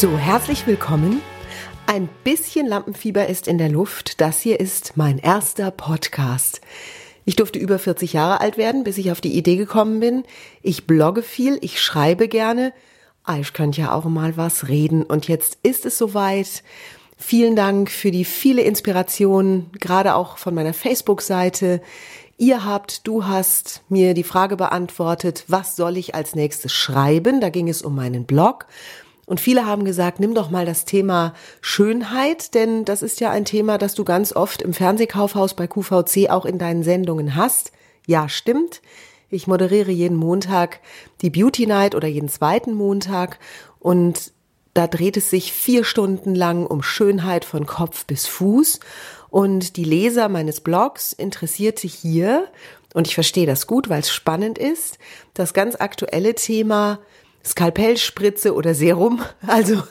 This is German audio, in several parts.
So, herzlich willkommen. Ein bisschen Lampenfieber ist in der Luft. Das hier ist mein erster Podcast. Ich durfte über 40 Jahre alt werden, bis ich auf die Idee gekommen bin. Ich blogge viel, ich schreibe gerne. Ah, ich könnte ja auch mal was reden. Und jetzt ist es soweit. Vielen Dank für die viele Inspiration, gerade auch von meiner Facebook-Seite. Ihr habt, du hast mir die Frage beantwortet, was soll ich als nächstes schreiben? Da ging es um meinen Blog. Und viele haben gesagt, nimm doch mal das Thema Schönheit, denn das ist ja ein Thema, das du ganz oft im Fernsehkaufhaus bei QVC auch in deinen Sendungen hast. Ja, stimmt. Ich moderiere jeden Montag die Beauty Night oder jeden zweiten Montag und da dreht es sich vier Stunden lang um Schönheit von Kopf bis Fuß. Und die Leser meines Blogs interessierte hier, und ich verstehe das gut, weil es spannend ist, das ganz aktuelle Thema Skalpellspritze oder Serum. Also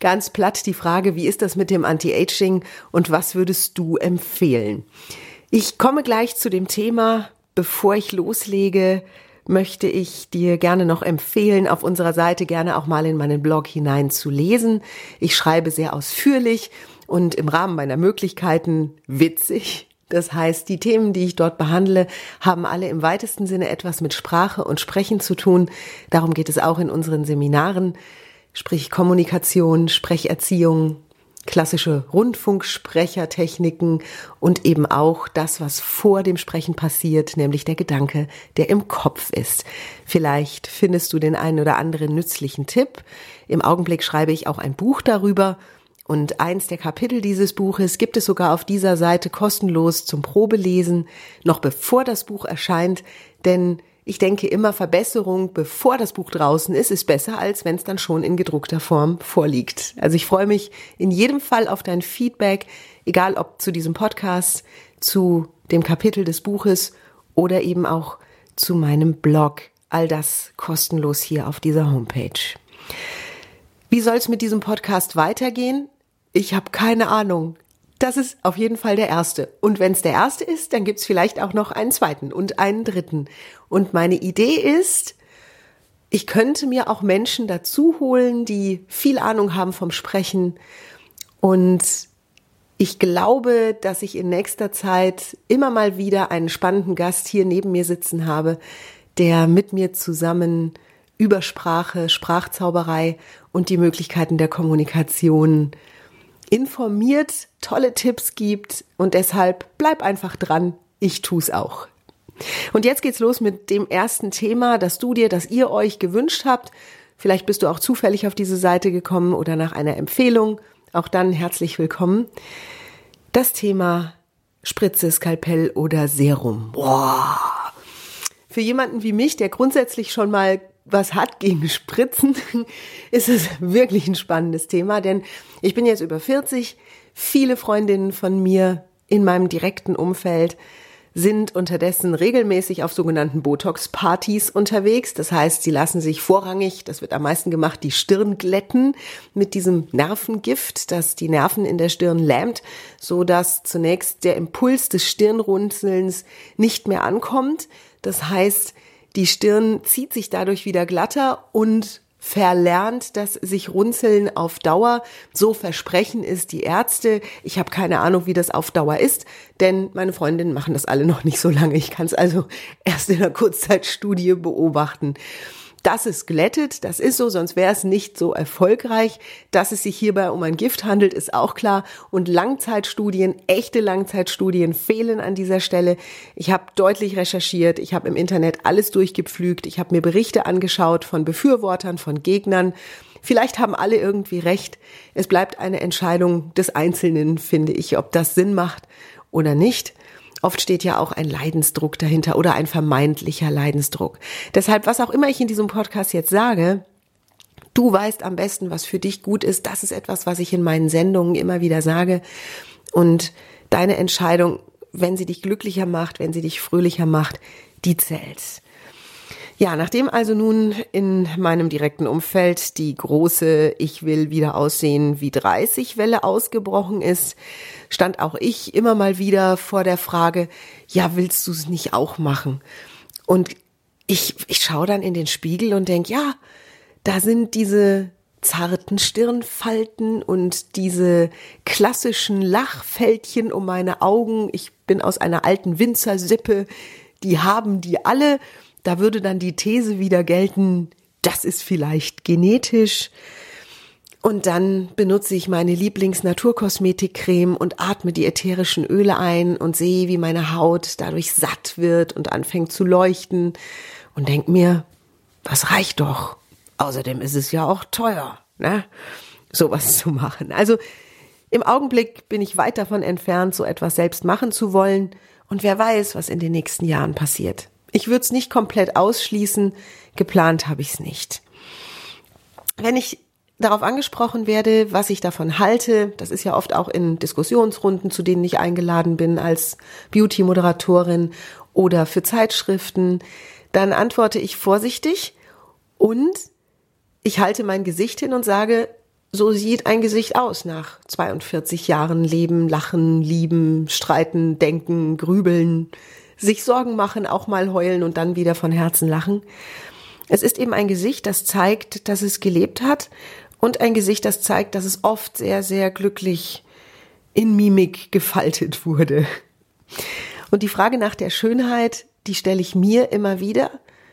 ganz platt die Frage, wie ist das mit dem Anti-Aging und was würdest du empfehlen? Ich komme gleich zu dem Thema. Bevor ich loslege, möchte ich dir gerne noch empfehlen, auf unserer Seite gerne auch mal in meinen Blog hinein zu lesen. Ich schreibe sehr ausführlich und im Rahmen meiner Möglichkeiten witzig. Das heißt, die Themen, die ich dort behandle, haben alle im weitesten Sinne etwas mit Sprache und Sprechen zu tun. Darum geht es auch in unseren Seminaren, sprich Kommunikation, Sprecherziehung, klassische Rundfunksprechertechniken und eben auch das, was vor dem Sprechen passiert, nämlich der Gedanke, der im Kopf ist. Vielleicht findest du den einen oder anderen nützlichen Tipp. Im Augenblick schreibe ich auch ein Buch darüber und eins der Kapitel dieses Buches gibt es sogar auf dieser Seite kostenlos zum Probelesen, noch bevor das Buch erscheint, denn ich denke immer Verbesserung, bevor das Buch draußen ist, ist besser, als wenn es dann schon in gedruckter Form vorliegt. Also ich freue mich in jedem Fall auf dein Feedback, egal ob zu diesem Podcast, zu dem Kapitel des Buches oder eben auch zu meinem Blog. All das kostenlos hier auf dieser Homepage. Wie soll es mit diesem Podcast weitergehen? Ich habe keine Ahnung. Das ist auf jeden Fall der erste. Und wenn es der erste ist, dann gibt's vielleicht auch noch einen zweiten und einen dritten. Und meine Idee ist, ich könnte mir auch Menschen dazu holen, die viel Ahnung haben vom Sprechen. Und ich glaube, dass ich in nächster Zeit immer mal wieder einen spannenden Gast hier neben mir sitzen habe, der mit mir zusammen über Sprache, Sprachzauberei und die Möglichkeiten der Kommunikation informiert, tolle Tipps gibt und deshalb bleib einfach dran. Ich tu's auch. Und jetzt geht's los mit dem ersten Thema, das du dir, das ihr euch gewünscht habt. Vielleicht bist du auch zufällig auf diese Seite gekommen oder nach einer Empfehlung. Auch dann herzlich willkommen. Das Thema Spritze, Skalpell oder Serum. Boah. Für jemanden wie mich, der grundsätzlich schon mal was hat gegen Spritzen, ist es wirklich ein spannendes Thema, denn ich bin jetzt über 40. Viele Freundinnen von mir in meinem direkten Umfeld sind unterdessen regelmäßig auf sogenannten Botox-Partys unterwegs. Das heißt, sie lassen sich vorrangig, das wird am meisten gemacht, die Stirn glätten mit diesem Nervengift, das die Nerven in der Stirn lähmt, so dass zunächst der Impuls des Stirnrunzelns nicht mehr ankommt. Das heißt, die Stirn zieht sich dadurch wieder glatter und verlernt das sich runzeln auf Dauer. So versprechen es die Ärzte. Ich habe keine Ahnung, wie das auf Dauer ist, denn meine Freundinnen machen das alle noch nicht so lange. Ich kann es also erst in einer Kurzzeitstudie beobachten dass es glättet, das ist so, sonst wäre es nicht so erfolgreich. Dass es sich hierbei um ein Gift handelt, ist auch klar. Und Langzeitstudien, echte Langzeitstudien fehlen an dieser Stelle. Ich habe deutlich recherchiert, ich habe im Internet alles durchgepflügt, ich habe mir Berichte angeschaut von Befürwortern, von Gegnern. Vielleicht haben alle irgendwie recht. Es bleibt eine Entscheidung des Einzelnen, finde ich, ob das Sinn macht oder nicht. Oft steht ja auch ein Leidensdruck dahinter oder ein vermeintlicher Leidensdruck. Deshalb, was auch immer ich in diesem Podcast jetzt sage, du weißt am besten, was für dich gut ist. Das ist etwas, was ich in meinen Sendungen immer wieder sage. Und deine Entscheidung, wenn sie dich glücklicher macht, wenn sie dich fröhlicher macht, die zählt. Ja, nachdem also nun in meinem direkten Umfeld die große Ich will wieder aussehen wie 30 Welle ausgebrochen ist, stand auch ich immer mal wieder vor der Frage, ja, willst du es nicht auch machen? Und ich, ich schaue dann in den Spiegel und denk, ja, da sind diese zarten Stirnfalten und diese klassischen Lachfältchen um meine Augen. Ich bin aus einer alten Winzersippe. Die haben die alle. Da würde dann die These wieder gelten, das ist vielleicht genetisch. Und dann benutze ich meine Lieblings-Naturkosmetikcreme und atme die ätherischen Öle ein und sehe, wie meine Haut dadurch satt wird und anfängt zu leuchten und denk mir, das reicht doch. Außerdem ist es ja auch teuer, ne? Sowas zu machen. Also im Augenblick bin ich weit davon entfernt, so etwas selbst machen zu wollen. Und wer weiß, was in den nächsten Jahren passiert. Ich würde es nicht komplett ausschließen. Geplant habe ich es nicht. Wenn ich darauf angesprochen werde, was ich davon halte. Das ist ja oft auch in Diskussionsrunden, zu denen ich eingeladen bin als Beauty-Moderatorin oder für Zeitschriften. Dann antworte ich vorsichtig und ich halte mein Gesicht hin und sage, so sieht ein Gesicht aus nach 42 Jahren Leben, Lachen, Lieben, Streiten, Denken, Grübeln, sich Sorgen machen, auch mal heulen und dann wieder von Herzen lachen. Es ist eben ein Gesicht, das zeigt, dass es gelebt hat und ein Gesicht, das zeigt, dass es oft sehr, sehr glücklich in Mimik gefaltet wurde. Und die Frage nach der Schönheit, die stelle ich mir immer wieder,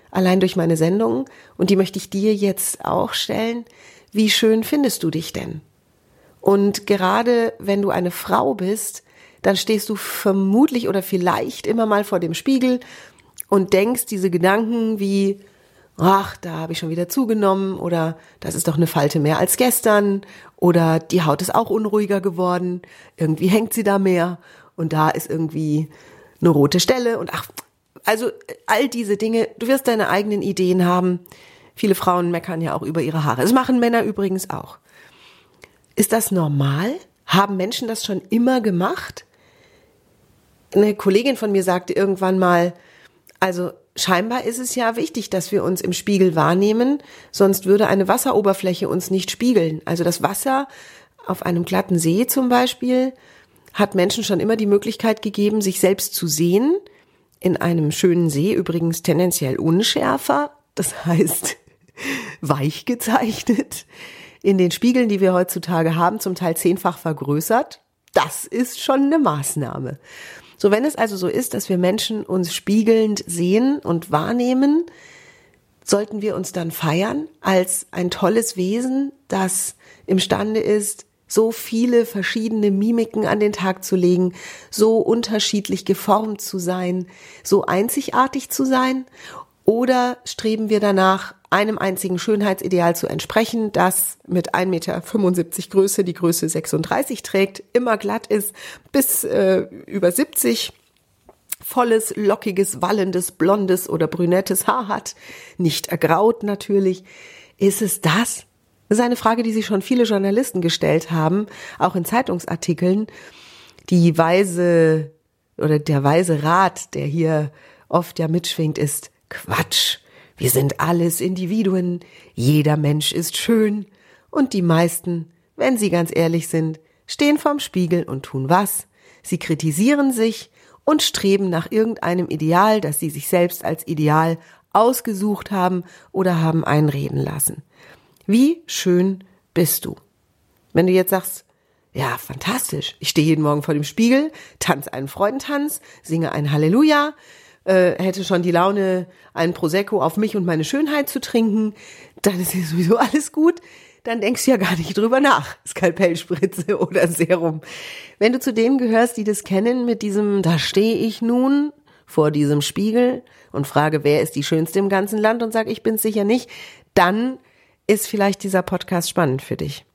allein durch meine Sendungen, und die möchte ich dir jetzt auch stellen. Wie schön findest du dich denn? Und gerade wenn du eine Frau bist, dann stehst du vermutlich oder vielleicht immer mal vor dem Spiegel und denkst diese Gedanken wie, ach, da habe ich schon wieder zugenommen oder das ist doch eine Falte mehr als gestern oder die Haut ist auch unruhiger geworden, irgendwie hängt sie da mehr und da ist irgendwie eine rote Stelle und ach, also all diese Dinge, du wirst deine eigenen Ideen haben. Viele Frauen meckern ja auch über ihre Haare. Das machen Männer übrigens auch. Ist das normal? Haben Menschen das schon immer gemacht? Eine Kollegin von mir sagte irgendwann mal, also scheinbar ist es ja wichtig, dass wir uns im Spiegel wahrnehmen, sonst würde eine Wasseroberfläche uns nicht spiegeln. Also das Wasser auf einem glatten See zum Beispiel hat Menschen schon immer die Möglichkeit gegeben, sich selbst zu sehen. In einem schönen See übrigens tendenziell unschärfer, das heißt weich gezeichnet. In den Spiegeln, die wir heutzutage haben, zum Teil zehnfach vergrößert. Das ist schon eine Maßnahme. So, wenn es also so ist, dass wir Menschen uns spiegelnd sehen und wahrnehmen, sollten wir uns dann feiern als ein tolles Wesen, das imstande ist, so viele verschiedene Mimiken an den Tag zu legen, so unterschiedlich geformt zu sein, so einzigartig zu sein? Oder streben wir danach, einem einzigen Schönheitsideal zu entsprechen, das mit 1,75 Meter Größe die Größe 36 trägt, immer glatt ist, bis äh, über 70 volles, lockiges, wallendes, blondes oder brünettes Haar hat, nicht ergraut natürlich. Ist es das? Das ist eine Frage, die sich schon viele Journalisten gestellt haben, auch in Zeitungsartikeln. Die weise oder der weise Rat, der hier oft ja mitschwingt, ist Quatsch. Wir sind alles Individuen, jeder Mensch ist schön und die meisten, wenn sie ganz ehrlich sind, stehen vorm Spiegel und tun was? Sie kritisieren sich und streben nach irgendeinem Ideal, das sie sich selbst als Ideal ausgesucht haben oder haben einreden lassen. Wie schön bist du? Wenn du jetzt sagst, ja, fantastisch. Ich stehe jeden Morgen vor dem Spiegel, tanze einen Freudentanz, singe ein Halleluja, äh, hätte schon die Laune, einen Prosecco auf mich und meine Schönheit zu trinken, dann ist ja sowieso alles gut. Dann denkst du ja gar nicht drüber nach. Skalpellspritze oder Serum. Wenn du zu denen gehörst, die das kennen mit diesem, da stehe ich nun vor diesem Spiegel und frage, wer ist die Schönste im ganzen Land und sag, ich bin's sicher nicht, dann ist vielleicht dieser Podcast spannend für dich.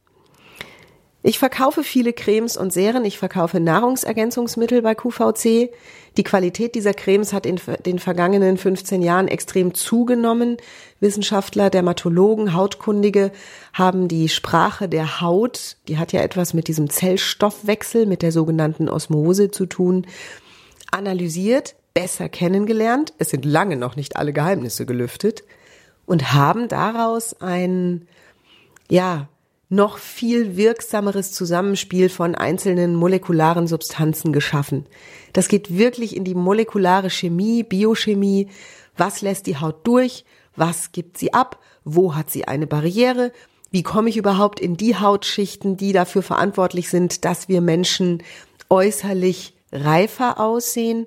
Ich verkaufe viele Cremes und Serien. Ich verkaufe Nahrungsergänzungsmittel bei QVC. Die Qualität dieser Cremes hat in den vergangenen 15 Jahren extrem zugenommen. Wissenschaftler, Dermatologen, Hautkundige haben die Sprache der Haut, die hat ja etwas mit diesem Zellstoffwechsel, mit der sogenannten Osmose zu tun, analysiert, besser kennengelernt. Es sind lange noch nicht alle Geheimnisse gelüftet und haben daraus ein, ja, noch viel wirksameres Zusammenspiel von einzelnen molekularen Substanzen geschaffen. Das geht wirklich in die molekulare Chemie, Biochemie. Was lässt die Haut durch? Was gibt sie ab? Wo hat sie eine Barriere? Wie komme ich überhaupt in die Hautschichten, die dafür verantwortlich sind, dass wir Menschen äußerlich reifer aussehen?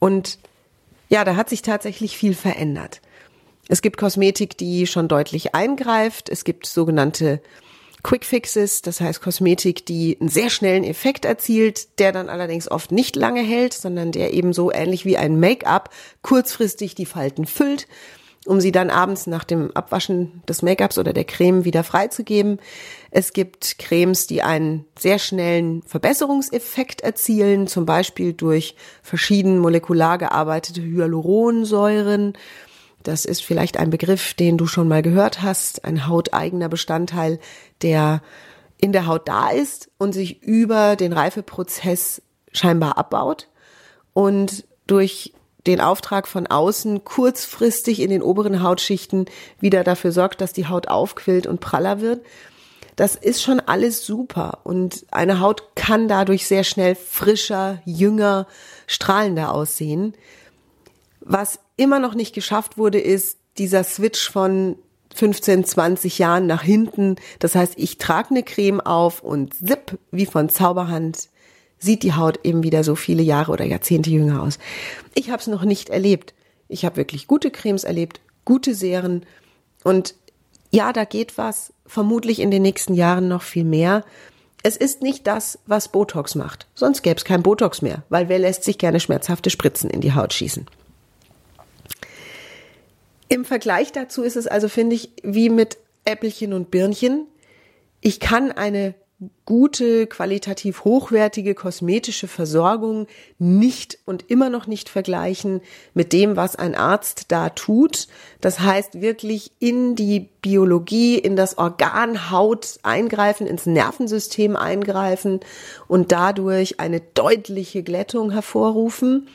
Und ja, da hat sich tatsächlich viel verändert. Es gibt Kosmetik, die schon deutlich eingreift. Es gibt sogenannte Quick Fixes, das heißt Kosmetik, die einen sehr schnellen Effekt erzielt, der dann allerdings oft nicht lange hält, sondern der eben so ähnlich wie ein Make-up kurzfristig die Falten füllt, um sie dann abends nach dem Abwaschen des Make-ups oder der Creme wieder freizugeben. Es gibt Cremes, die einen sehr schnellen Verbesserungseffekt erzielen, zum Beispiel durch verschieden molekular gearbeitete Hyaluronsäuren das ist vielleicht ein Begriff, den du schon mal gehört hast, ein hauteigener Bestandteil, der in der Haut da ist und sich über den Reifeprozess scheinbar abbaut und durch den Auftrag von außen kurzfristig in den oberen Hautschichten wieder dafür sorgt, dass die Haut aufquillt und praller wird. Das ist schon alles super und eine Haut kann dadurch sehr schnell frischer, jünger, strahlender aussehen. Was immer noch nicht geschafft wurde, ist dieser Switch von 15, 20 Jahren nach hinten. Das heißt, ich trage eine Creme auf und zipp, wie von Zauberhand, sieht die Haut eben wieder so viele Jahre oder Jahrzehnte jünger aus. Ich habe es noch nicht erlebt. Ich habe wirklich gute Cremes erlebt, gute Serien und ja, da geht was, vermutlich in den nächsten Jahren noch viel mehr. Es ist nicht das, was Botox macht. Sonst gäbe es kein Botox mehr, weil wer lässt sich gerne schmerzhafte Spritzen in die Haut schießen. Im Vergleich dazu ist es also, finde ich, wie mit Äppelchen und Birnchen. Ich kann eine gute, qualitativ hochwertige kosmetische Versorgung nicht und immer noch nicht vergleichen mit dem, was ein Arzt da tut. Das heißt wirklich in die Biologie, in das Organ Haut eingreifen, ins Nervensystem eingreifen und dadurch eine deutliche Glättung hervorrufen.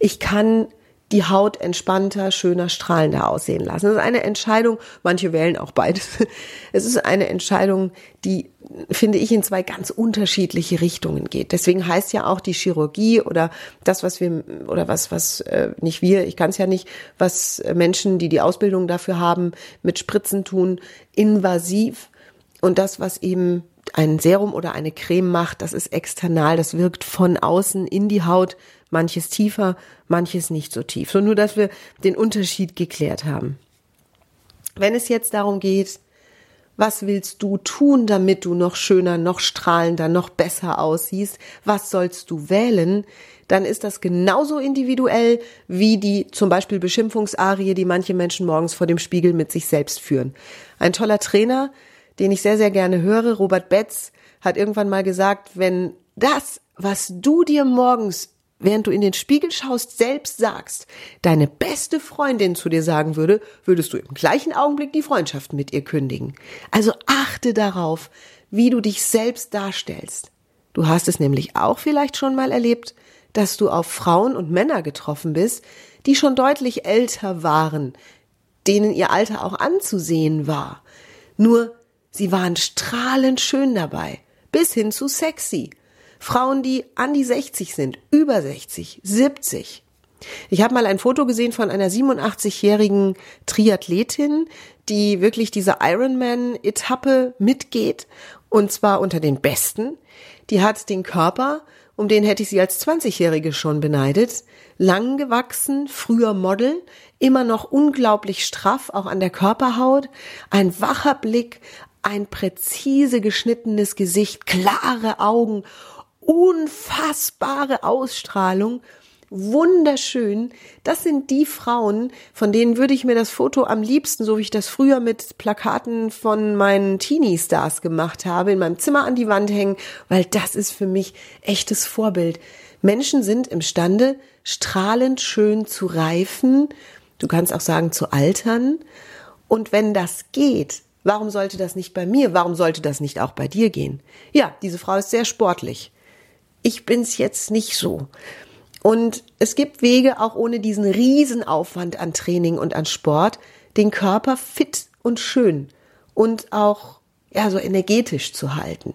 Ich kann die Haut entspannter, schöner, strahlender aussehen lassen. Das ist eine Entscheidung, manche wählen auch beides. Es ist eine Entscheidung, die, finde ich, in zwei ganz unterschiedliche Richtungen geht. Deswegen heißt ja auch die Chirurgie oder das, was wir, oder was, was, äh, nicht wir, ich kann es ja nicht, was Menschen, die die Ausbildung dafür haben, mit Spritzen tun, invasiv. Und das, was eben ein Serum oder eine Creme macht, das ist external, das wirkt von außen in die Haut manches tiefer, manches nicht so tief. So nur, dass wir den Unterschied geklärt haben. Wenn es jetzt darum geht, was willst du tun, damit du noch schöner, noch strahlender, noch besser aussiehst? Was sollst du wählen? Dann ist das genauso individuell wie die zum Beispiel Beschimpfungsarie, die manche Menschen morgens vor dem Spiegel mit sich selbst führen. Ein toller Trainer, den ich sehr, sehr gerne höre, Robert Betz, hat irgendwann mal gesagt, wenn das, was du dir morgens während du in den Spiegel schaust, selbst sagst, deine beste Freundin zu dir sagen würde, würdest du im gleichen Augenblick die Freundschaft mit ihr kündigen. Also achte darauf, wie du dich selbst darstellst. Du hast es nämlich auch vielleicht schon mal erlebt, dass du auf Frauen und Männer getroffen bist, die schon deutlich älter waren, denen ihr Alter auch anzusehen war. Nur sie waren strahlend schön dabei, bis hin zu sexy. Frauen, die an die 60 sind, über 60, 70. Ich habe mal ein Foto gesehen von einer 87-jährigen Triathletin, die wirklich diese Ironman-Etappe mitgeht und zwar unter den Besten. Die hat den Körper, um den hätte ich sie als 20-Jährige schon beneidet, lang gewachsen, früher Model, immer noch unglaublich straff, auch an der Körperhaut, ein wacher Blick, ein präzise geschnittenes Gesicht, klare Augen unfassbare Ausstrahlung, wunderschön. Das sind die Frauen, von denen würde ich mir das Foto am liebsten, so wie ich das früher mit Plakaten von meinen Teenie-Stars gemacht habe, in meinem Zimmer an die Wand hängen, weil das ist für mich echtes Vorbild. Menschen sind imstande, strahlend schön zu reifen. Du kannst auch sagen, zu altern. Und wenn das geht, warum sollte das nicht bei mir? Warum sollte das nicht auch bei dir gehen? Ja, diese Frau ist sehr sportlich ich bin's jetzt nicht so. Und es gibt Wege, auch ohne diesen Riesenaufwand an Training und an Sport, den Körper fit und schön und auch ja, so energetisch zu halten.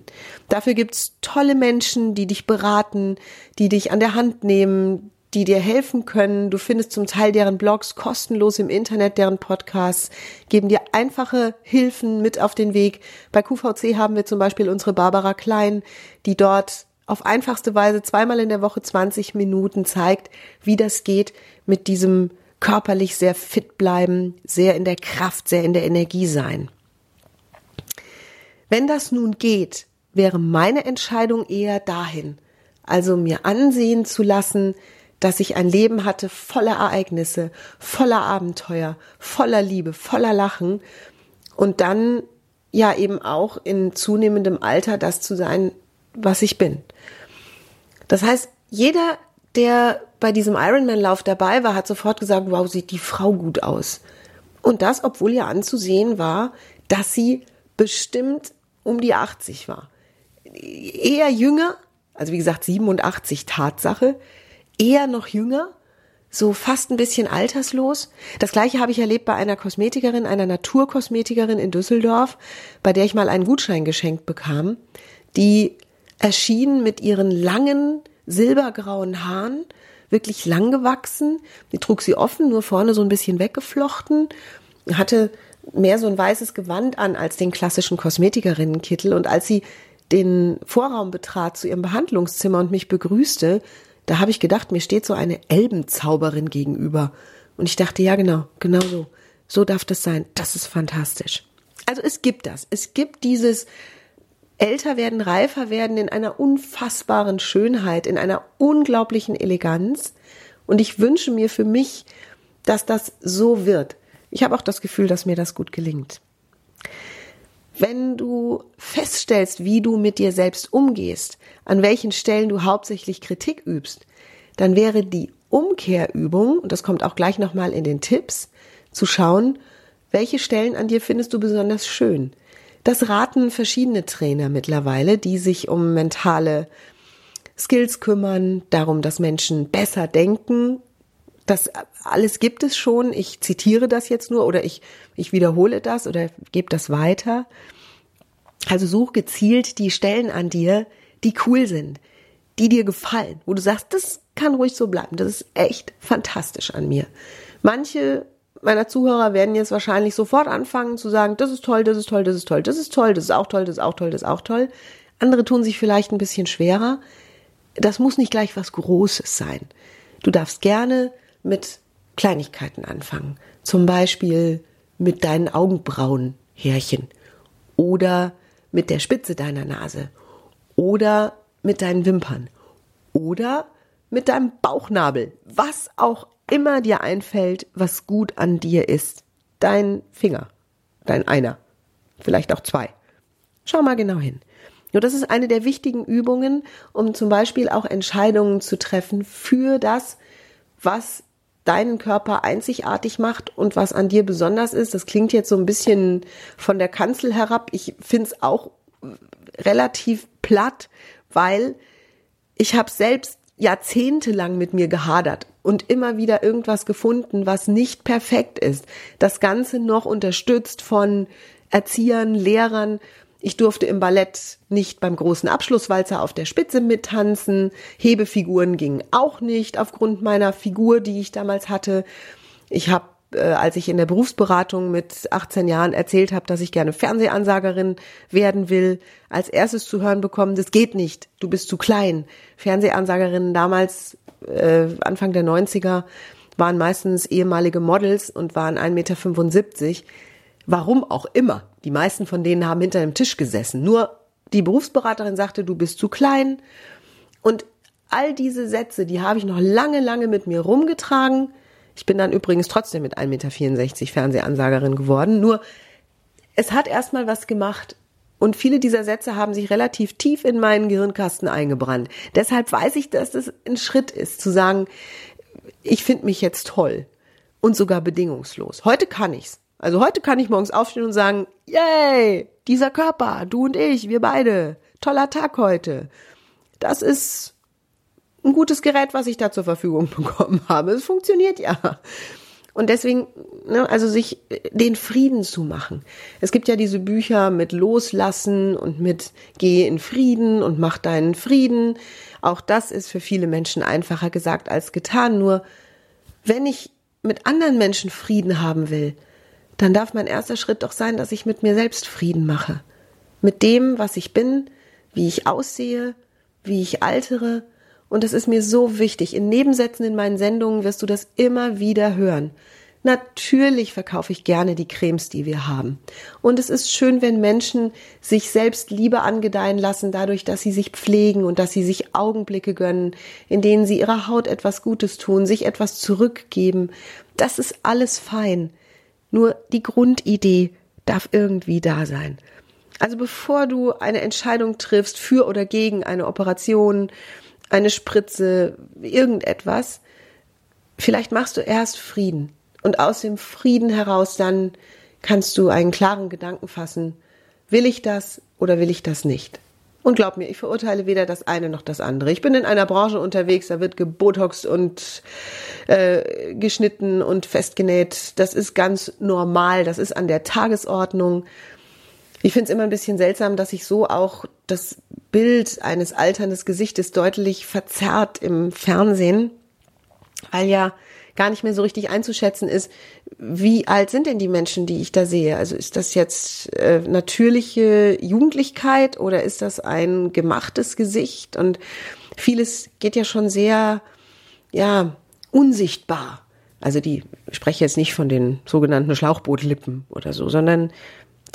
Dafür gibt's tolle Menschen, die dich beraten, die dich an der Hand nehmen, die dir helfen können. Du findest zum Teil deren Blogs kostenlos im Internet, deren Podcasts geben dir einfache Hilfen mit auf den Weg. Bei QVC haben wir zum Beispiel unsere Barbara Klein, die dort auf einfachste Weise zweimal in der Woche 20 Minuten zeigt, wie das geht mit diesem körperlich sehr fit bleiben, sehr in der Kraft, sehr in der Energie sein. Wenn das nun geht, wäre meine Entscheidung eher dahin, also mir ansehen zu lassen, dass ich ein Leben hatte voller Ereignisse, voller Abenteuer, voller Liebe, voller Lachen und dann ja eben auch in zunehmendem Alter das zu sein, was ich bin. Das heißt, jeder, der bei diesem Ironman-Lauf dabei war, hat sofort gesagt, wow, sieht die Frau gut aus. Und das, obwohl ja anzusehen war, dass sie bestimmt um die 80 war. Eher jünger, also wie gesagt 87 Tatsache, eher noch jünger, so fast ein bisschen alterslos. Das gleiche habe ich erlebt bei einer Kosmetikerin, einer Naturkosmetikerin in Düsseldorf, bei der ich mal einen Gutschein geschenkt bekam, die erschien mit ihren langen silbergrauen Haaren, wirklich lang gewachsen. Die trug sie offen, nur vorne so ein bisschen weggeflochten, hatte mehr so ein weißes Gewand an als den klassischen Kosmetikerinnenkittel. Und als sie den Vorraum betrat zu ihrem Behandlungszimmer und mich begrüßte, da habe ich gedacht, mir steht so eine Elbenzauberin gegenüber. Und ich dachte, ja genau, genau so. So darf das sein. Das ist fantastisch. Also es gibt das. Es gibt dieses älter werden, reifer werden in einer unfassbaren Schönheit, in einer unglaublichen Eleganz. Und ich wünsche mir für mich, dass das so wird. Ich habe auch das Gefühl, dass mir das gut gelingt. Wenn du feststellst, wie du mit dir selbst umgehst, an welchen Stellen du hauptsächlich Kritik übst, dann wäre die Umkehrübung, und das kommt auch gleich nochmal in den Tipps, zu schauen, welche Stellen an dir findest du besonders schön. Das raten verschiedene Trainer mittlerweile, die sich um mentale Skills kümmern, darum, dass Menschen besser denken. Das alles gibt es schon. Ich zitiere das jetzt nur oder ich, ich wiederhole das oder gebe das weiter. Also such gezielt die Stellen an dir, die cool sind, die dir gefallen, wo du sagst, das kann ruhig so bleiben. Das ist echt fantastisch an mir. Manche meiner Zuhörer werden jetzt wahrscheinlich sofort anfangen zu sagen, das ist toll, das ist toll, das ist toll, das ist toll, das ist auch toll, das ist auch toll, das ist auch toll. Andere tun sich vielleicht ein bisschen schwerer. Das muss nicht gleich was Großes sein. Du darfst gerne mit Kleinigkeiten anfangen. Zum Beispiel mit deinen Augenbrauenhärchen oder mit der Spitze deiner Nase oder mit deinen Wimpern oder mit deinem Bauchnabel, was auch immer dir einfällt, was gut an dir ist. Dein Finger, dein einer, vielleicht auch zwei. Schau mal genau hin. Nur das ist eine der wichtigen Übungen, um zum Beispiel auch Entscheidungen zu treffen für das, was deinen Körper einzigartig macht und was an dir besonders ist. Das klingt jetzt so ein bisschen von der Kanzel herab. Ich finde es auch relativ platt, weil ich habe selbst jahrzehntelang mit mir gehadert und immer wieder irgendwas gefunden, was nicht perfekt ist. Das Ganze noch unterstützt von Erziehern, Lehrern. Ich durfte im Ballett nicht beim großen Abschlusswalzer auf der Spitze mittanzen. Hebefiguren gingen auch nicht aufgrund meiner Figur, die ich damals hatte. Ich habe äh, als ich in der Berufsberatung mit 18 Jahren erzählt habe, dass ich gerne Fernsehansagerin werden will, als erstes zu hören bekommen, das geht nicht, du bist zu klein. Fernsehansagerinnen damals, äh, Anfang der 90er, waren meistens ehemalige Models und waren 1,75 Meter. Warum auch immer. Die meisten von denen haben hinter dem Tisch gesessen. Nur die Berufsberaterin sagte, du bist zu klein. Und all diese Sätze, die habe ich noch lange, lange mit mir rumgetragen ich bin dann übrigens trotzdem mit 1,64 Meter Fernsehansagerin geworden. Nur es hat erstmal was gemacht. Und viele dieser Sätze haben sich relativ tief in meinen Gehirnkasten eingebrannt. Deshalb weiß ich, dass es ein Schritt ist, zu sagen, ich finde mich jetzt toll und sogar bedingungslos. Heute kann ich's. Also heute kann ich morgens aufstehen und sagen, yay, dieser Körper, du und ich, wir beide, toller Tag heute. Das ist ein gutes Gerät, was ich da zur Verfügung bekommen habe. Es funktioniert ja. Und deswegen, ne, also sich den Frieden zu machen. Es gibt ja diese Bücher mit Loslassen und mit Geh in Frieden und mach deinen Frieden. Auch das ist für viele Menschen einfacher gesagt als getan. Nur wenn ich mit anderen Menschen Frieden haben will, dann darf mein erster Schritt doch sein, dass ich mit mir selbst Frieden mache. Mit dem, was ich bin, wie ich aussehe, wie ich altere, und das ist mir so wichtig. In Nebensätzen in meinen Sendungen wirst du das immer wieder hören. Natürlich verkaufe ich gerne die Cremes, die wir haben. Und es ist schön, wenn Menschen sich selbst Liebe angedeihen lassen, dadurch, dass sie sich pflegen und dass sie sich Augenblicke gönnen, in denen sie ihrer Haut etwas Gutes tun, sich etwas zurückgeben. Das ist alles fein. Nur die Grundidee darf irgendwie da sein. Also bevor du eine Entscheidung triffst für oder gegen eine Operation, eine Spritze, irgendetwas. Vielleicht machst du erst Frieden. Und aus dem Frieden heraus dann kannst du einen klaren Gedanken fassen. Will ich das oder will ich das nicht? Und glaub mir, ich verurteile weder das eine noch das andere. Ich bin in einer Branche unterwegs, da wird gebotoxt und äh, geschnitten und festgenäht. Das ist ganz normal, das ist an der Tagesordnung. Ich finde es immer ein bisschen seltsam, dass sich so auch das Bild eines alterndes Gesichtes deutlich verzerrt im Fernsehen, weil ja gar nicht mehr so richtig einzuschätzen ist, wie alt sind denn die Menschen, die ich da sehe? Also ist das jetzt äh, natürliche Jugendlichkeit oder ist das ein gemachtes Gesicht? Und vieles geht ja schon sehr, ja, unsichtbar. Also die ich spreche jetzt nicht von den sogenannten Schlauchbootlippen oder so, sondern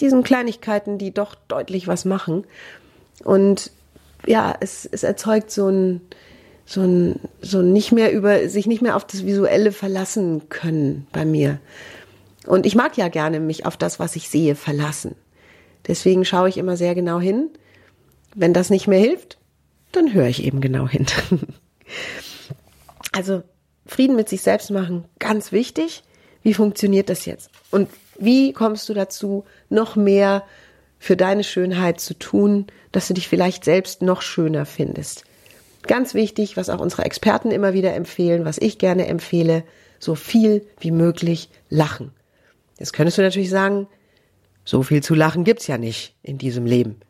diesen Kleinigkeiten, die doch deutlich was machen. Und ja, es, es erzeugt so ein, so ein, so nicht mehr über, sich nicht mehr auf das Visuelle verlassen können bei mir. Und ich mag ja gerne mich auf das, was ich sehe, verlassen. Deswegen schaue ich immer sehr genau hin. Wenn das nicht mehr hilft, dann höre ich eben genau hin. also Frieden mit sich selbst machen, ganz wichtig. Wie funktioniert das jetzt? Und wie kommst du dazu, noch mehr für deine Schönheit zu tun, dass du dich vielleicht selbst noch schöner findest? Ganz wichtig, was auch unsere Experten immer wieder empfehlen, was ich gerne empfehle, so viel wie möglich lachen. Jetzt könntest du natürlich sagen, so viel zu lachen gibt's ja nicht in diesem Leben.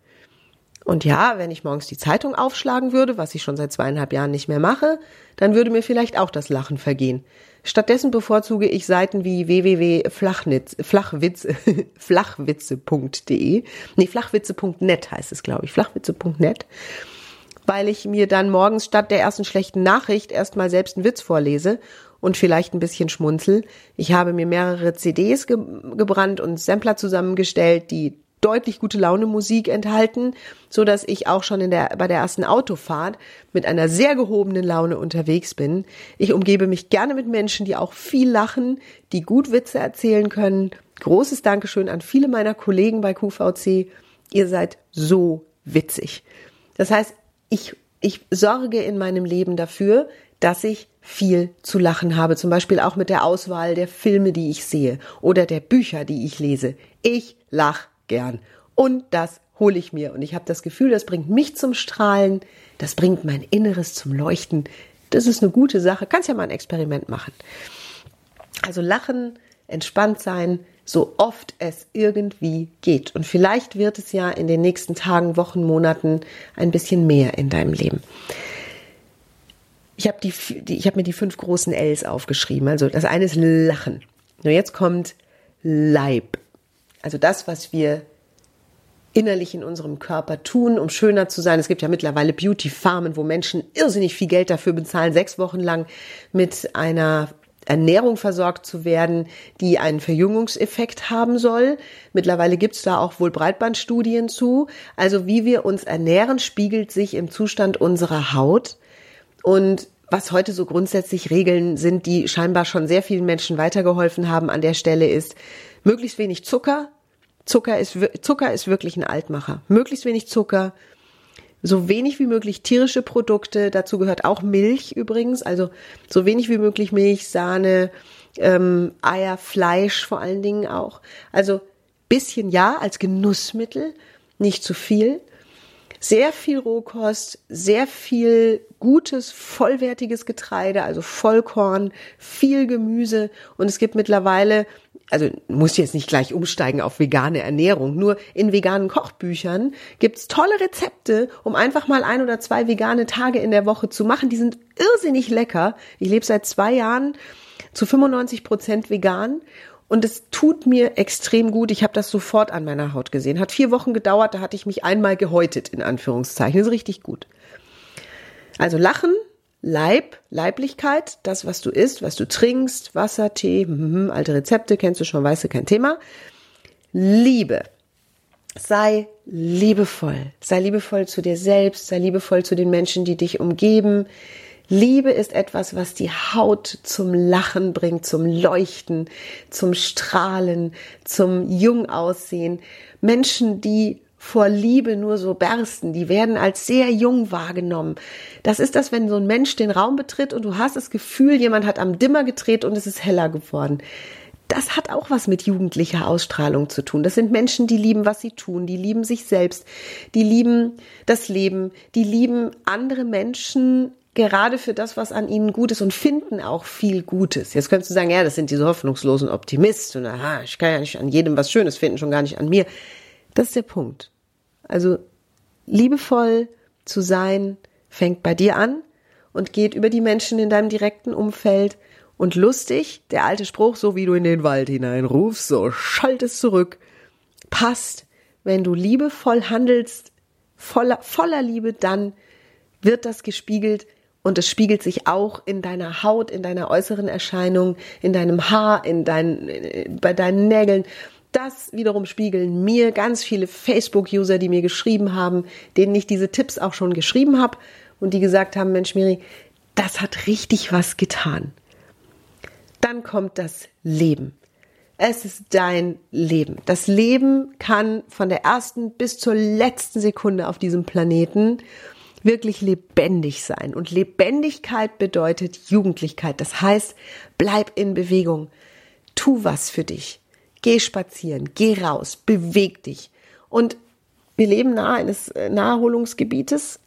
Und ja, wenn ich morgens die Zeitung aufschlagen würde, was ich schon seit zweieinhalb Jahren nicht mehr mache, dann würde mir vielleicht auch das Lachen vergehen. Stattdessen bevorzuge ich Seiten wie www.flachwitze.de. Nee, flachwitze.net heißt es, glaube ich. Flachwitze.net. Weil ich mir dann morgens statt der ersten schlechten Nachricht erstmal selbst einen Witz vorlese und vielleicht ein bisschen schmunzel. Ich habe mir mehrere CDs ge gebrannt und Sampler zusammengestellt, die deutlich gute Laune Musik enthalten, so dass ich auch schon in der, bei der ersten Autofahrt mit einer sehr gehobenen Laune unterwegs bin. Ich umgebe mich gerne mit Menschen, die auch viel lachen, die gut Witze erzählen können. Großes Dankeschön an viele meiner Kollegen bei QVC. Ihr seid so witzig. Das heißt, ich, ich sorge in meinem Leben dafür, dass ich viel zu lachen habe, zum Beispiel auch mit der Auswahl der Filme, die ich sehe oder der Bücher, die ich lese. Ich lach gern. Und das hole ich mir. Und ich habe das Gefühl, das bringt mich zum Strahlen, das bringt mein Inneres zum Leuchten. Das ist eine gute Sache. Kannst ja mal ein Experiment machen. Also lachen, entspannt sein, so oft es irgendwie geht. Und vielleicht wird es ja in den nächsten Tagen, Wochen, Monaten ein bisschen mehr in deinem Leben. Ich habe die, die, habe mir die fünf großen Ls aufgeschrieben. Also das eine ist Lachen. Nur jetzt kommt Leib. Also das, was wir innerlich in unserem Körper tun, um schöner zu sein. Es gibt ja mittlerweile Beauty-Farmen, wo Menschen irrsinnig viel Geld dafür bezahlen, sechs Wochen lang mit einer Ernährung versorgt zu werden, die einen Verjüngungseffekt haben soll. Mittlerweile gibt's da auch wohl Breitbandstudien zu. Also wie wir uns ernähren, spiegelt sich im Zustand unserer Haut. Und was heute so grundsätzlich Regeln sind, die scheinbar schon sehr vielen Menschen weitergeholfen haben an der Stelle ist, möglichst wenig Zucker. Zucker ist, Zucker ist wirklich ein Altmacher. Möglichst wenig Zucker, so wenig wie möglich tierische Produkte, dazu gehört auch Milch übrigens, also so wenig wie möglich Milch, Sahne, ähm, Eier, Fleisch vor allen Dingen auch. Also bisschen ja als Genussmittel, nicht zu viel. Sehr viel Rohkost, sehr viel gutes, vollwertiges Getreide, also Vollkorn, viel Gemüse und es gibt mittlerweile also muss jetzt nicht gleich umsteigen auf vegane Ernährung, nur in veganen Kochbüchern gibt's tolle Rezepte, um einfach mal ein oder zwei vegane Tage in der Woche zu machen. Die sind irrsinnig lecker. Ich lebe seit zwei Jahren zu 95 Prozent vegan und es tut mir extrem gut. Ich habe das sofort an meiner Haut gesehen. Hat vier Wochen gedauert, da hatte ich mich einmal gehäutet, in Anführungszeichen. Das ist richtig gut. Also Lachen, Leib, Leiblichkeit, das, was du isst, was du trinkst, Wasser, Tee, mm, alte Rezepte, kennst du schon, weißt du, kein Thema. Liebe. Sei liebevoll. Sei liebevoll zu dir selbst, sei liebevoll zu den Menschen, die dich umgeben. Liebe ist etwas, was die Haut zum Lachen bringt, zum Leuchten, zum Strahlen, zum Jung aussehen. Menschen, die vor Liebe nur so bersten, die werden als sehr jung wahrgenommen. Das ist das, wenn so ein Mensch den Raum betritt und du hast das Gefühl, jemand hat am Dimmer gedreht und es ist heller geworden. Das hat auch was mit jugendlicher Ausstrahlung zu tun. Das sind Menschen, die lieben, was sie tun, die lieben sich selbst, die lieben das Leben, die lieben andere Menschen gerade für das, was an ihnen gut ist und finden auch viel Gutes. Jetzt könntest du sagen, ja, das sind diese hoffnungslosen Optimisten. Aha, ich kann ja nicht an jedem was Schönes finden, schon gar nicht an mir. Das ist der Punkt. Also liebevoll zu sein fängt bei dir an und geht über die Menschen in deinem direkten Umfeld. Und lustig, der alte Spruch, so wie du in den Wald hineinrufst, so schallt es zurück, passt. Wenn du liebevoll handelst, voller, voller Liebe, dann wird das gespiegelt und es spiegelt sich auch in deiner Haut, in deiner äußeren Erscheinung, in deinem Haar, in deinen, bei deinen Nägeln. Das wiederum spiegeln mir ganz viele Facebook-User, die mir geschrieben haben, denen ich diese Tipps auch schon geschrieben habe und die gesagt haben, Mensch Miri, das hat richtig was getan. Dann kommt das Leben. Es ist dein Leben. Das Leben kann von der ersten bis zur letzten Sekunde auf diesem Planeten wirklich lebendig sein. Und Lebendigkeit bedeutet Jugendlichkeit. Das heißt, bleib in Bewegung. Tu was für dich. Geh spazieren, geh raus, beweg dich. Und wir leben nahe eines äh, Naherholungsgebietes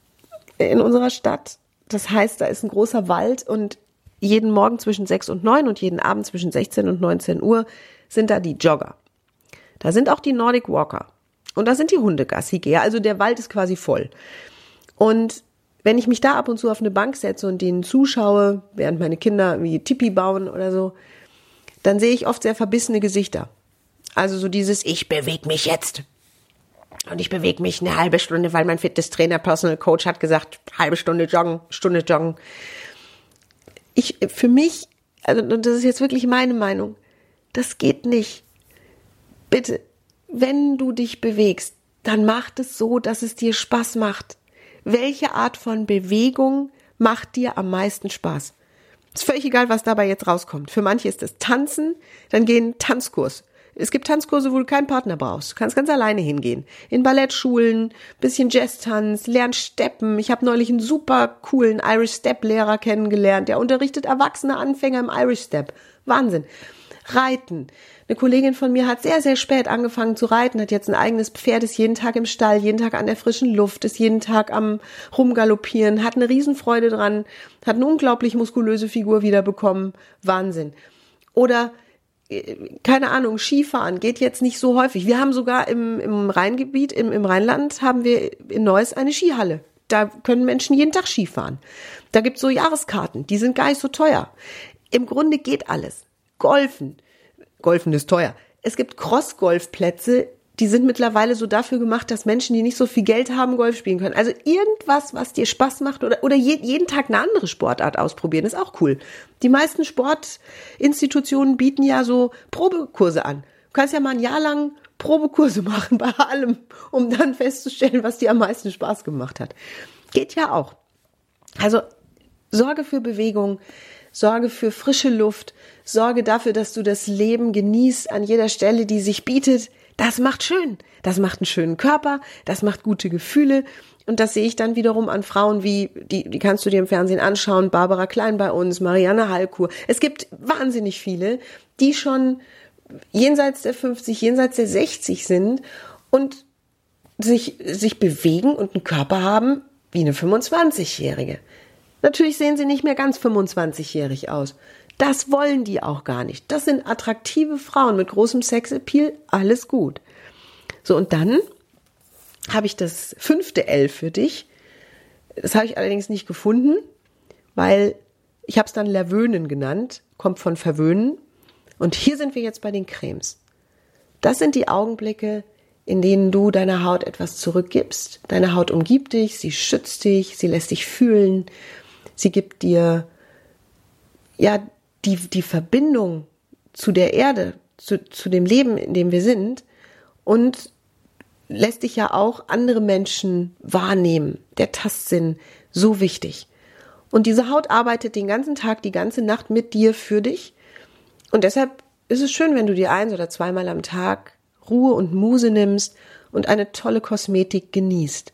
in unserer Stadt. Das heißt, da ist ein großer Wald und jeden Morgen zwischen 6 und 9 und jeden Abend zwischen 16 und 19 Uhr sind da die Jogger. Da sind auch die Nordic Walker. Und da sind die Hundegassigeher. Also der Wald ist quasi voll. Und wenn ich mich da ab und zu auf eine Bank setze und denen zuschaue, während meine Kinder wie Tipi bauen oder so, dann sehe ich oft sehr verbissene Gesichter. Also so dieses, ich bewege mich jetzt. Und ich bewege mich eine halbe Stunde, weil mein Fitnesstrainer, Personal Coach hat gesagt, halbe Stunde joggen, Stunde joggen. Ich, für mich, also das ist jetzt wirklich meine Meinung, das geht nicht. Bitte, wenn du dich bewegst, dann mach es so, dass es dir Spaß macht welche Art von Bewegung macht dir am meisten Spaß? Ist völlig egal, was dabei jetzt rauskommt. Für manche ist es Tanzen, dann gehen Tanzkurs. Es gibt Tanzkurse, wo du keinen Partner brauchst. Du kannst ganz alleine hingehen. In Ballettschulen, bisschen Jazztanz, lern Steppen. Ich habe neulich einen super coolen Irish Step Lehrer kennengelernt. Der unterrichtet erwachsene Anfänger im Irish Step. Wahnsinn. Reiten. Eine Kollegin von mir hat sehr, sehr spät angefangen zu reiten, hat jetzt ein eigenes Pferd, ist jeden Tag im Stall, jeden Tag an der frischen Luft, ist jeden Tag am Rumgaloppieren, hat eine Riesenfreude dran, hat eine unglaublich muskulöse Figur wiederbekommen. Wahnsinn. Oder keine Ahnung, Skifahren geht jetzt nicht so häufig. Wir haben sogar im, im Rheingebiet, im, im Rheinland, haben wir in Neuss eine Skihalle. Da können Menschen jeden Tag Skifahren. Da gibt's so Jahreskarten, die sind gar nicht so teuer. Im Grunde geht alles. Golfen, Golfen ist teuer. Es gibt Cross-Golfplätze, die sind mittlerweile so dafür gemacht, dass Menschen, die nicht so viel Geld haben, Golf spielen können. Also irgendwas, was dir Spaß macht oder, oder je, jeden Tag eine andere Sportart ausprobieren, ist auch cool. Die meisten Sportinstitutionen bieten ja so Probekurse an. Du kannst ja mal ein Jahr lang Probekurse machen bei allem, um dann festzustellen, was dir am meisten Spaß gemacht hat. Geht ja auch. Also Sorge für Bewegung, Sorge für frische Luft, sorge dafür, dass du das Leben genießt an jeder Stelle, die sich bietet. Das macht schön. Das macht einen schönen Körper, das macht gute Gefühle. Und das sehe ich dann wiederum an Frauen wie, die, die kannst du dir im Fernsehen anschauen, Barbara Klein bei uns, Marianne Hallkur. Es gibt wahnsinnig viele, die schon jenseits der 50, jenseits der 60 sind und sich, sich bewegen und einen Körper haben wie eine 25-Jährige. Natürlich sehen sie nicht mehr ganz 25-jährig aus. Das wollen die auch gar nicht. Das sind attraktive Frauen mit großem Sexappeal. Alles gut. So, und dann habe ich das fünfte L für dich. Das habe ich allerdings nicht gefunden, weil ich habe es dann Lerwöhnen genannt, kommt von Verwöhnen. Und hier sind wir jetzt bei den Cremes. Das sind die Augenblicke, in denen du deiner Haut etwas zurückgibst. Deine Haut umgibt dich, sie schützt dich, sie lässt dich fühlen, sie gibt dir ja die, die Verbindung zu der Erde, zu, zu dem Leben, in dem wir sind und lässt dich ja auch andere Menschen wahrnehmen. Der Tastsinn, so wichtig. Und diese Haut arbeitet den ganzen Tag, die ganze Nacht mit dir für dich. Und deshalb ist es schön, wenn du dir eins oder zweimal am Tag Ruhe und Muse nimmst und eine tolle Kosmetik genießt.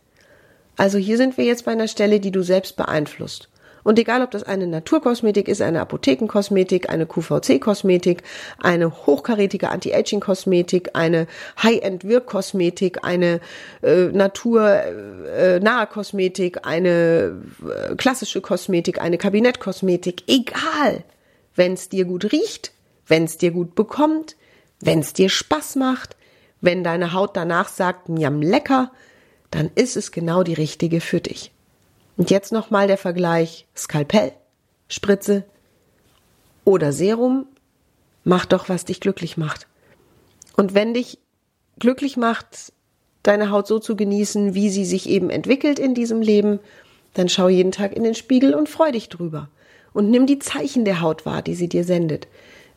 Also hier sind wir jetzt bei einer Stelle, die du selbst beeinflusst. Und egal, ob das eine Naturkosmetik ist, eine Apothekenkosmetik, eine QVC-Kosmetik, eine hochkarätige Anti-Aging-Kosmetik, eine High-End-Wirkkosmetik, eine äh, naturnahe äh, Kosmetik, eine äh, klassische Kosmetik, eine Kabinettkosmetik, egal, wenn es dir gut riecht, wenn es dir gut bekommt, wenn es dir Spaß macht, wenn deine Haut danach sagt, miam lecker, dann ist es genau die richtige für dich. Und jetzt nochmal der Vergleich Skalpell, Spritze oder Serum. Mach doch, was dich glücklich macht. Und wenn dich glücklich macht, deine Haut so zu genießen, wie sie sich eben entwickelt in diesem Leben, dann schau jeden Tag in den Spiegel und freu dich drüber. Und nimm die Zeichen der Haut wahr, die sie dir sendet.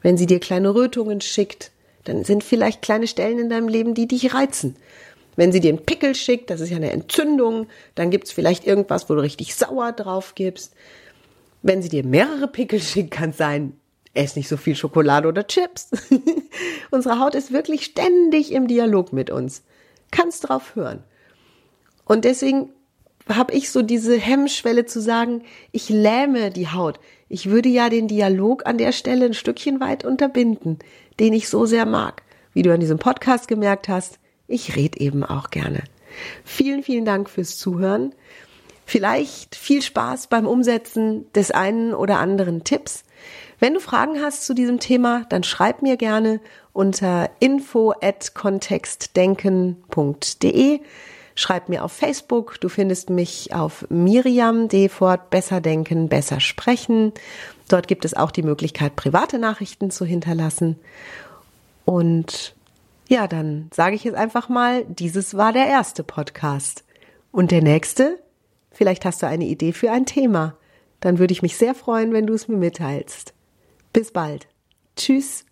Wenn sie dir kleine Rötungen schickt, dann sind vielleicht kleine Stellen in deinem Leben, die dich reizen. Wenn sie dir einen Pickel schickt, das ist ja eine Entzündung, dann gibt's vielleicht irgendwas, wo du richtig sauer drauf gibst. Wenn sie dir mehrere Pickel schickt, kann sein, ess nicht so viel Schokolade oder Chips. Unsere Haut ist wirklich ständig im Dialog mit uns. Kannst drauf hören. Und deswegen habe ich so diese Hemmschwelle zu sagen, ich lähme die Haut. Ich würde ja den Dialog an der Stelle ein Stückchen weit unterbinden, den ich so sehr mag. Wie du an diesem Podcast gemerkt hast, ich rede eben auch gerne. Vielen, vielen Dank fürs Zuhören. Vielleicht viel Spaß beim Umsetzen des einen oder anderen Tipps. Wenn du Fragen hast zu diesem Thema, dann schreib mir gerne unter info at kontextdenken.de. Schreib mir auf Facebook. Du findest mich auf Miriam Defort Besser Denken, Besser Sprechen. Dort gibt es auch die Möglichkeit, private Nachrichten zu hinterlassen. Und ja, dann sage ich jetzt einfach mal, dieses war der erste Podcast. Und der nächste? Vielleicht hast du eine Idee für ein Thema. Dann würde ich mich sehr freuen, wenn du es mir mitteilst. Bis bald. Tschüss.